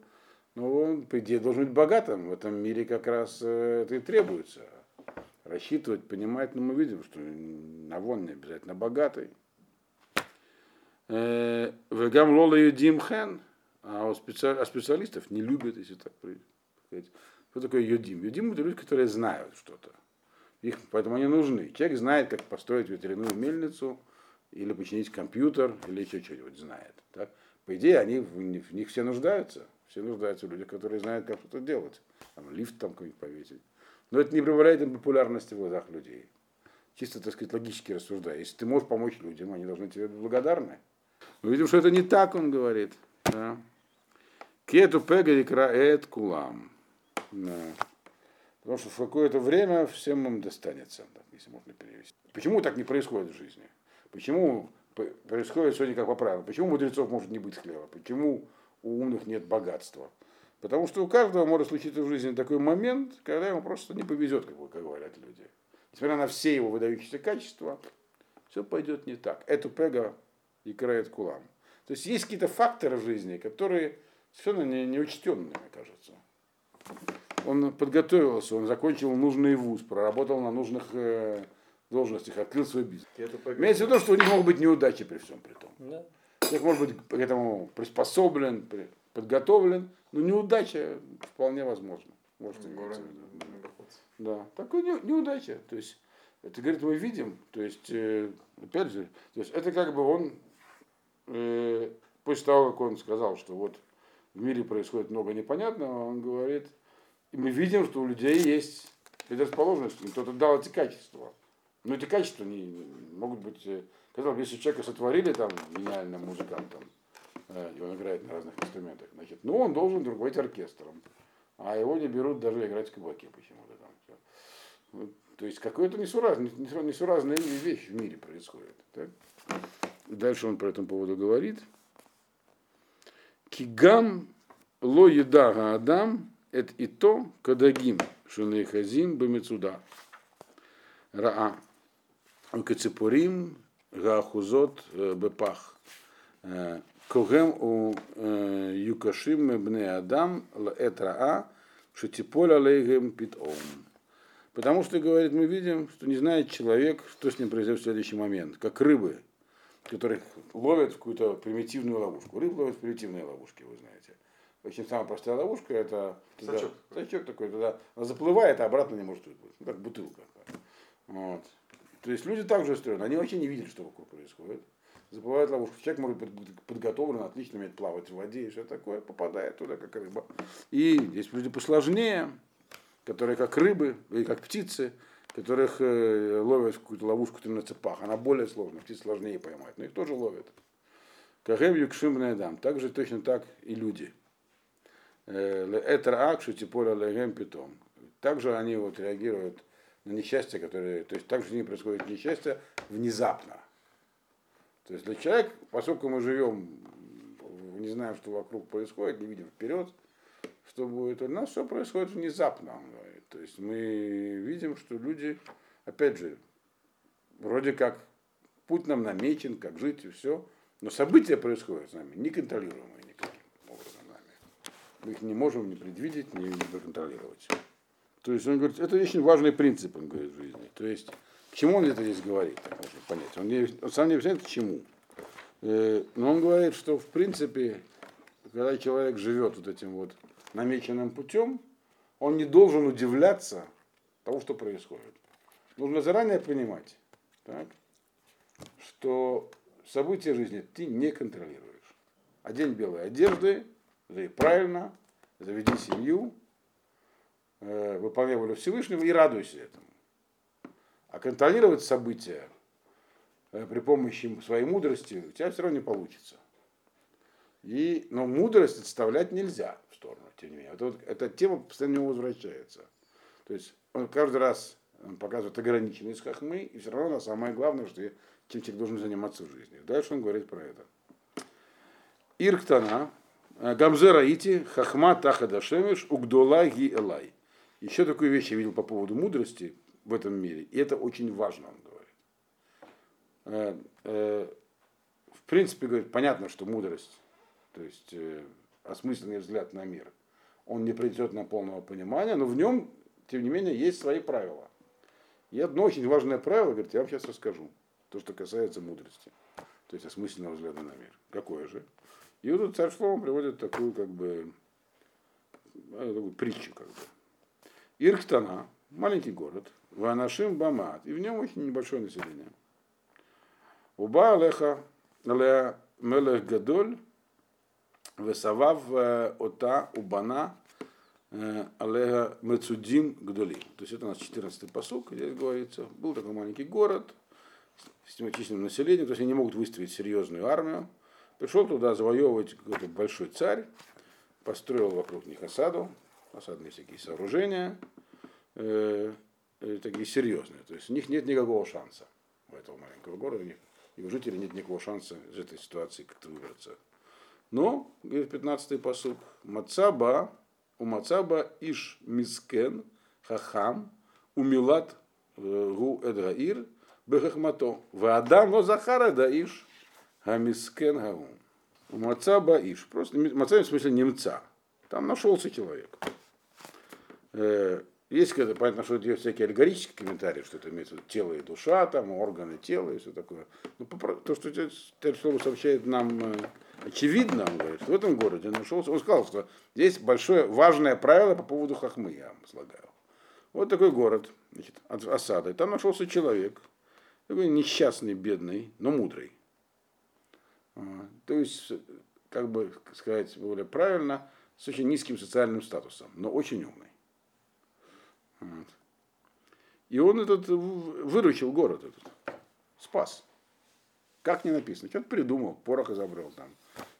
Но он, по идее, должен быть богатым. В этом мире как раз э, это и требуется. Рассчитывать, понимать, но мы видим, что Навон не обязательно богатый. Э, Вегам Лола Юдим Хэн, а у специалистов не любят, если так сказать. Что такое Юдим? Юдим это люди, которые знают что-то. Их, поэтому они нужны. Человек знает, как построить ветряную мельницу, или починить компьютер, или еще что-нибудь знает. Так? По идее, они в них все нуждаются. Все нуждаются в людях, которые знают, как что-то делать. Там, лифт там какой-нибудь повесить. Но это не прибавляет им популярности в глазах людей. Чисто, так сказать, логически рассуждая. Если ты можешь помочь людям, они должны тебе быть благодарны. Мы видим, что это не так, он говорит. Да. Кету пега икраэт кулам. Да. Потому что в какое-то время всем им достанется, если можно перевести. Почему так не происходит в жизни? Почему происходит не как по правилам? Почему мудрецов может не быть хлеба? Почему у умных нет богатства. Потому что у каждого может случиться в жизни такой момент, когда ему просто не повезет, как, как говорят люди. Несмотря на все его выдающиеся качества, все пойдет не так. Это пега и крает кулам. То есть есть какие-то факторы в жизни, которые совершенно не, неучтенные, мне кажется. Он подготовился, он закончил нужный вуз, проработал на нужных э, должностях, открыл свой бизнес. Имеется в виду, что у них могут быть неудачи при всем при том. Да. Человек может быть к этому приспособлен, подготовлен, но неудача вполне возможна. Может Да, такой не, неудача. То есть, это, говорит, мы видим, то есть, э, опять же, то есть, это как бы он, э, после того, как он сказал, что вот в мире происходит много непонятного, он говорит, и мы видим, что у людей есть предрасположенность, кто-то дал эти качества. Но эти качества не, могут быть Казалось, если человека сотворили там гениальным музыкантом, э, и он играет на разных инструментах, значит, ну он должен руководить оркестром. А его не берут даже играть в кабаке почему-то там. Ну, то есть какое-то несуразная, несуразная вещь в мире происходит. Так? Дальше он по этому поводу говорит. Кигам ло еда адам эт и то кадагим шунейхазим бамецуда. Раа. Кацепурим Гаахузот Бепах. Когем у Юкашим Бне Адам Этраа Шатиполь Алейгем Питом. Потому что, говорит, мы видим, что не знает человек, что с ним произойдет в следующий момент. Как рыбы, которых ловят в какую-то примитивную ловушку. Рыб ловят в примитивные ловушки, вы знаете. Очень самая простая ловушка это То есть люди также устроены, они вообще не видят, что вокруг происходит. Забывают ловушку. Человек может быть подготовлен, отлично умеет плавать в воде и все такое, попадает туда, как рыба. И есть люди посложнее, которые как рыбы или как птицы, которых э, ловят в какую-то ловушку на цепах. Она более сложная, птиц сложнее поймать, но их тоже ловят. Кахем юкшим дам. Также точно так и люди. Э, это акшу типоля легем питом. Также они вот реагируют на несчастье, которое, то есть также не происходит несчастье внезапно. То есть для человека, поскольку мы живем, не знаем, что вокруг происходит, не видим вперед, что будет, у нас все происходит внезапно. То есть мы видим, что люди, опять же, вроде как путь нам намечен, как жить и все, но события происходят с нами неконтролируемые никаким образом нами. Мы их не можем не предвидеть, не проконтролировать. То есть он говорит, это очень важный принцип, он говорит, в жизни. То есть, к чему он это здесь говорит, так можно понять. Он, не, он сам не объясняет, к чему. Э, но он говорит, что в принципе, когда человек живет вот этим вот намеченным путем, он не должен удивляться того, что происходит. Нужно заранее понимать, так, что события жизни ты не контролируешь. Одень белые одежды, живи правильно, заведи семью, выполняй волю Всевышнего и радуйся этому. А контролировать события э, при помощи своей мудрости у тебя все равно не получится. И, но мудрость отставлять нельзя в сторону, тем не менее. Это вот, эта тема постоянно возвращается. То есть он каждый раз он показывает ограниченность хахмы, и все равно самое главное, что чем человек должен заниматься в жизни. Дальше он говорит про это. Ирктана, э, Гамзера Ити, Хахма Тахадашемиш, Угдола Ги Элай. Еще такую вещь я видел по поводу мудрости в этом мире, и это очень важно, он говорит. Э, э, в принципе, говорит, понятно, что мудрость, то есть осмысленный взгляд на мир, он не придет на полного понимания, но в нем, тем не менее, есть свои правила. И одно очень важное правило, говорит, я вам сейчас расскажу то, что касается мудрости, то есть осмысленного взгляда на мир. Какое же? И вот тут царь Шлома приводит такую, как бы, э, такую притчу, как бы. Ирктана, маленький город, Ванашим Бамат, и в нем очень небольшое население. Уба Алеха, Мелех Гадоль, Весавав э, Ота Убана, э, Алега Мецудим Гдоли. То есть это у нас 14-й посук, здесь говорится. Был такой маленький город, с численным населением, то есть они не могут выставить серьезную армию. Пришел туда завоевывать какой-то большой царь, построил вокруг них осаду, осадные всякие сооружения, э, э, такие серьезные. То есть у них нет никакого шанса у этого маленького города, у них и у жителей нет никакого шанса из этой ситуации как-то выбраться. Но, говорит 15-й посуд, Мацаба, у Мацаба Иш Мискен, Хахам, Умилат э, Гу Эдраир, Бехахмато. Ваадам но Захара даиш Хамискен Гаум. Маца Баиш. Просто маца в смысле немца. Там нашелся человек. Э, есть, понятно, что есть всякие аллегорические комментарии, что это имеется тело и душа, там, органы тела и все такое. Но то, что это слово сообщает нам э, очевидно, он говорит, что в этом городе нашелся, он сказал, что здесь большое важное правило по поводу хахмы, я вам слагаю. Вот такой город, значит, осада. И там нашелся человек, такой несчастный, бедный, но мудрый. А, то есть, как бы сказать более правильно, с очень низким социальным статусом, но очень умный. Вот. И он этот выручил город этот, спас. Как не написано, что-то придумал, порох изобрел там,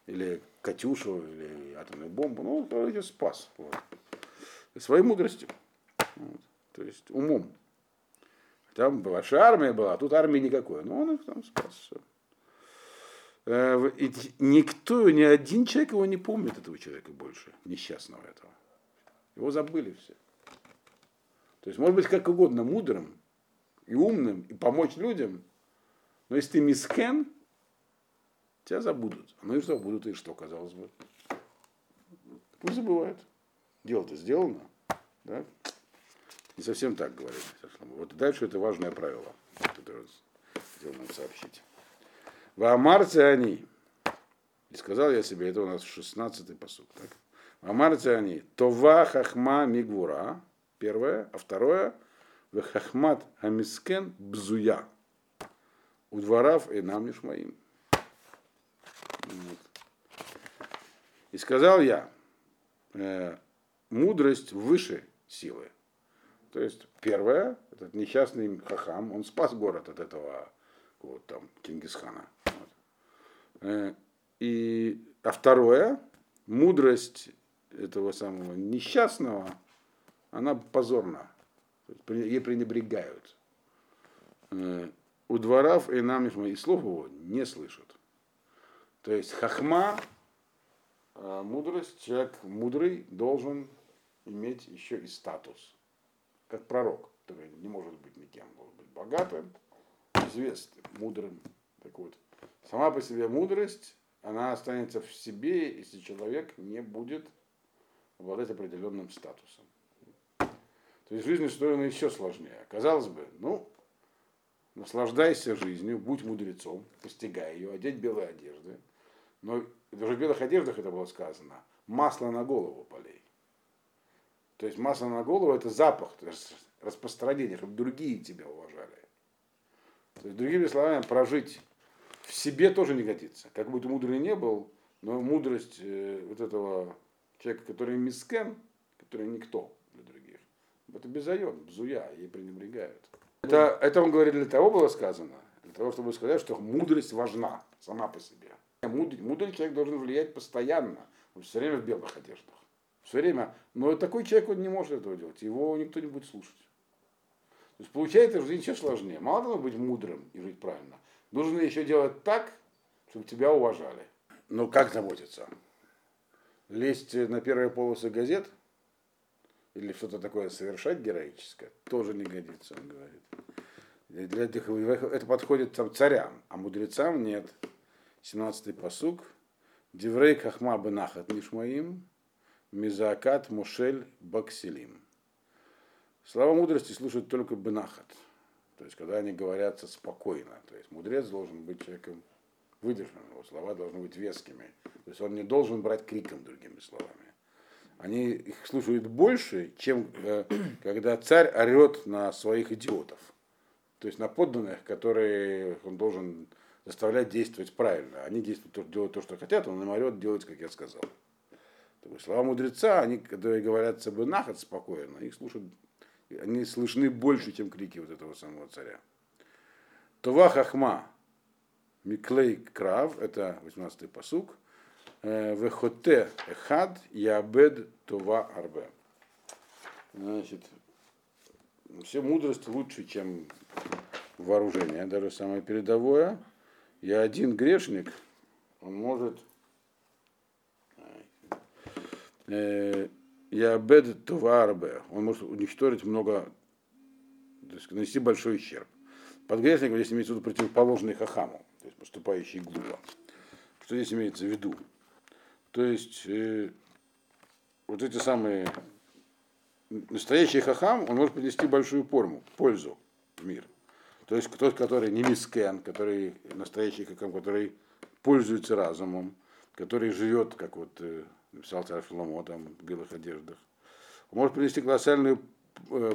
или Катюшу, или атомную бомбу, ну, он спас. Вот. Своей мудростью, вот. то есть умом. Там большая армия была, а тут армии никакой. Но он их там спас. Все. Э, и никто, ни один человек его не помнит, этого человека больше, несчастного этого. Его забыли все. То есть, может быть, как угодно мудрым и умным, и помочь людям, но если ты мискен, тебя забудут. Ну и что, будут и что, казалось бы. Пусть забывают. Дело-то сделано. Да? Не совсем так говорит. Вот дальше это важное правило, которое хотел нам сообщить. ואמרתי אני. И сказал я себе, это у нас 16-й пасук. Так? ואמרתי אני. טובה חכמה מגבורה. Первое. А второе. В хахмат хамискен бзуя. у дворов и нам лишь моим. Вот. И сказал я, э, мудрость выше силы. То есть первое, этот несчастный хахам, он спас город от этого вот там Кингисхана. Вот. Э, и, а второе, мудрость этого самого несчастного, она позорна. Ей пренебрегают. Э, у дворов и нам и слов его не слышат. То есть хахма, э, мудрость, человек мудрый должен иметь еще и статус, как пророк, который не может быть никем, должен быть богатым, известным, мудрым. Так вот, сама по себе мудрость, она останется в себе, если человек не будет обладать определенным статусом. То есть жизнь устроена еще сложнее. Казалось бы, ну, наслаждайся жизнью, будь мудрецом, постигай ее, одеть белые одежды. Но даже в белых одеждах это было сказано, масло на голову полей. То есть масло на голову это запах, распространение, чтобы другие тебя уважали. То есть, другими словами, прожить в себе тоже не годится. Как бы ты мудрый не был, но мудрость э, вот этого человека, который мискен, который никто это безайон, бзуя, ей пренебрегают. Это, это он говорит для того было сказано, для того, чтобы сказать, что мудрость важна сама по себе. Мудрый, мудрый человек должен влиять постоянно, он все время в белых одеждах. Все время. Но такой человек он не может этого делать, его никто не будет слушать. То есть получается в жизни еще сложнее. Мало того быть мудрым и жить правильно, нужно еще делать так, чтобы тебя уважали. Но как заботиться? Лезть на первые полосы газет или что-то такое совершать героическое тоже не годится, он говорит. Для этих, это подходит там, царям, а мудрецам нет. 17-й посук. Деврей Кахма Бенахат Нишмаим, Мизакат Мушель Бакселим. Слова мудрости слушают только Бенахат. То есть, когда они говорятся спокойно. То есть, мудрец должен быть человеком выдержанным, его слова должны быть вескими. То есть, он не должен брать криком, другими словами. Они их слушают больше, чем э, когда царь орет на своих идиотов. То есть, на подданных, которые он должен заставлять действовать правильно. Они действуют, делают то, что хотят, он им орет делать, как я сказал. То есть, слова мудреца, они, которые говорят бы наход спокойно, их слушают они слышны больше, чем крики вот этого самого царя. Това хахма, миклей крав, это 18-й посук, вехоте эхад ябед това арбе. Значит, все мудрость лучше, чем вооружение, даже самое передовое. И один грешник, он может э, Ябед Туварбе, он может уничтожить много, то есть нанести большой ущерб. Под грешником здесь имеется в виду противоположный хахаму, то есть поступающий глупо. Что здесь имеется в виду? То есть э, вот эти самые настоящий хахам, он может принести большую польму, пользу в мир. То есть тот, который не мискен, который настоящий хахам, который пользуется разумом, который живет, как вот э, написал царь Шаломо, там, в белых одеждах. Он может принести колоссальную э,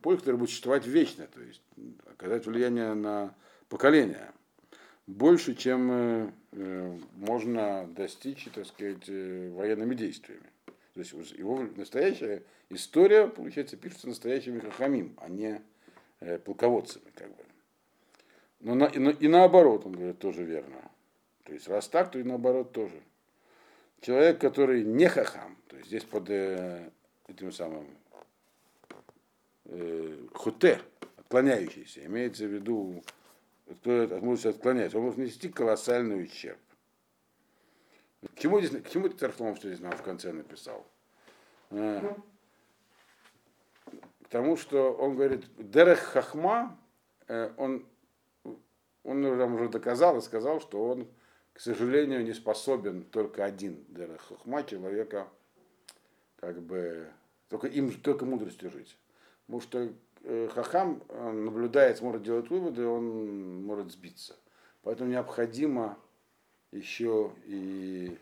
пользу, которая будет существовать вечно, то есть оказать влияние на поколение. Больше, чем э, можно достичь, так сказать, военными действиями. То есть его настоящая история, получается, пишется настоящими хахамим, а не полководцами, как бы. Но на, и, на, и наоборот, он говорит, тоже верно. То есть раз так, то и наоборот тоже человек, который не хахам, то есть здесь под э, этим самым э, хуте, отклоняющийся, имеется в виду, кто от мудрости отклоняется, он может нести колоссальный ущерб. К чему, здесь, к чему Тархлом что здесь нам в конце написал? А, к тому, что он говорит, Дерех Хахма, э, он, он уже доказал и сказал, что он к сожалению, не способен только один Дерехахма человека, как бы, только им, только мудростью жить. Потому что Хахам наблюдает, может делать выводы, он может сбиться. Поэтому необходимо еще и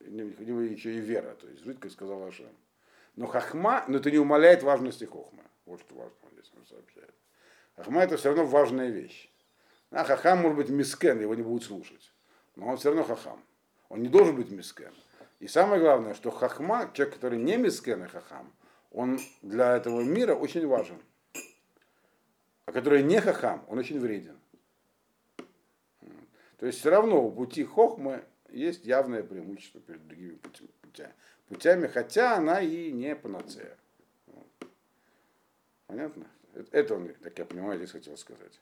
необходимо еще и вера, то есть жить, как сказал Ашем. Но хахма, но это не умаляет важности хохма. Вот что важно здесь он сообщает. Хахма это все равно важная вещь. А хахам может быть мискен, его не будут слушать. Но он все равно хахам. Он не должен быть мискен. И самое главное, что хахма, человек, который не мискен и хахам, он для этого мира очень важен. А который не хахам, он очень вреден. То есть все равно у пути хохмы есть явное преимущество перед другими путями, путями хотя она и не панацея. Понятно? Это он, так я понимаю, здесь хотел сказать.